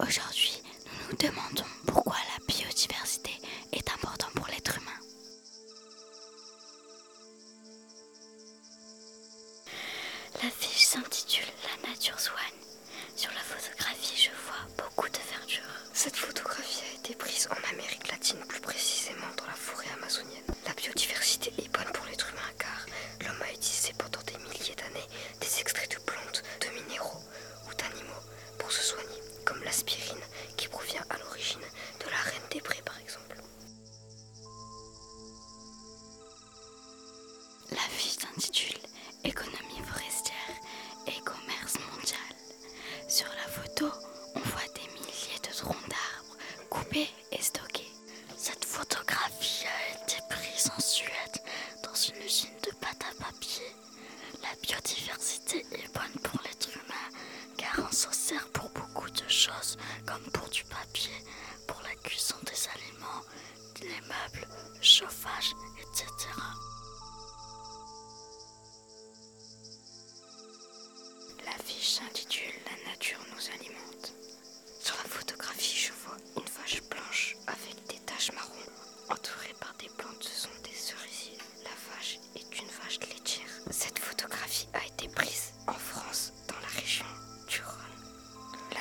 Aujourd'hui, nous nous demandons pourquoi la biodiversité est importante pour l'être humain. La fiche s'intitule La nature soigne. Sur la photographie, je vois beaucoup de verdure. Cette photographie a été prise en Amérique Sur la photo, on voit des milliers de troncs d'arbres coupés et stockés. Cette photographie a été prise en Suède dans une usine de pâte à papier. La biodiversité est bonne pour l'être humain car on s'en sert pour beaucoup de choses comme pour du papier, pour la cuisson des aliments, les meubles, le chauffage, etc. La fiche s'intitule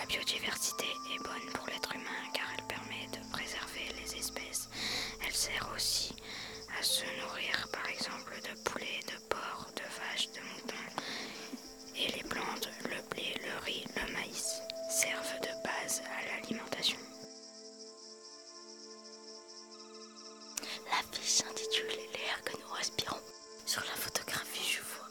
La biodiversité est bonne pour l'être humain car elle permet de préserver les espèces. Elle sert aussi à se nourrir par exemple de poulets, de porcs, de vaches, de moutons. Et les plantes, le blé, le riz, le maïs servent de base à l'alimentation. La fiche s'intitule L'air que nous respirons. Sur la photographie, je vois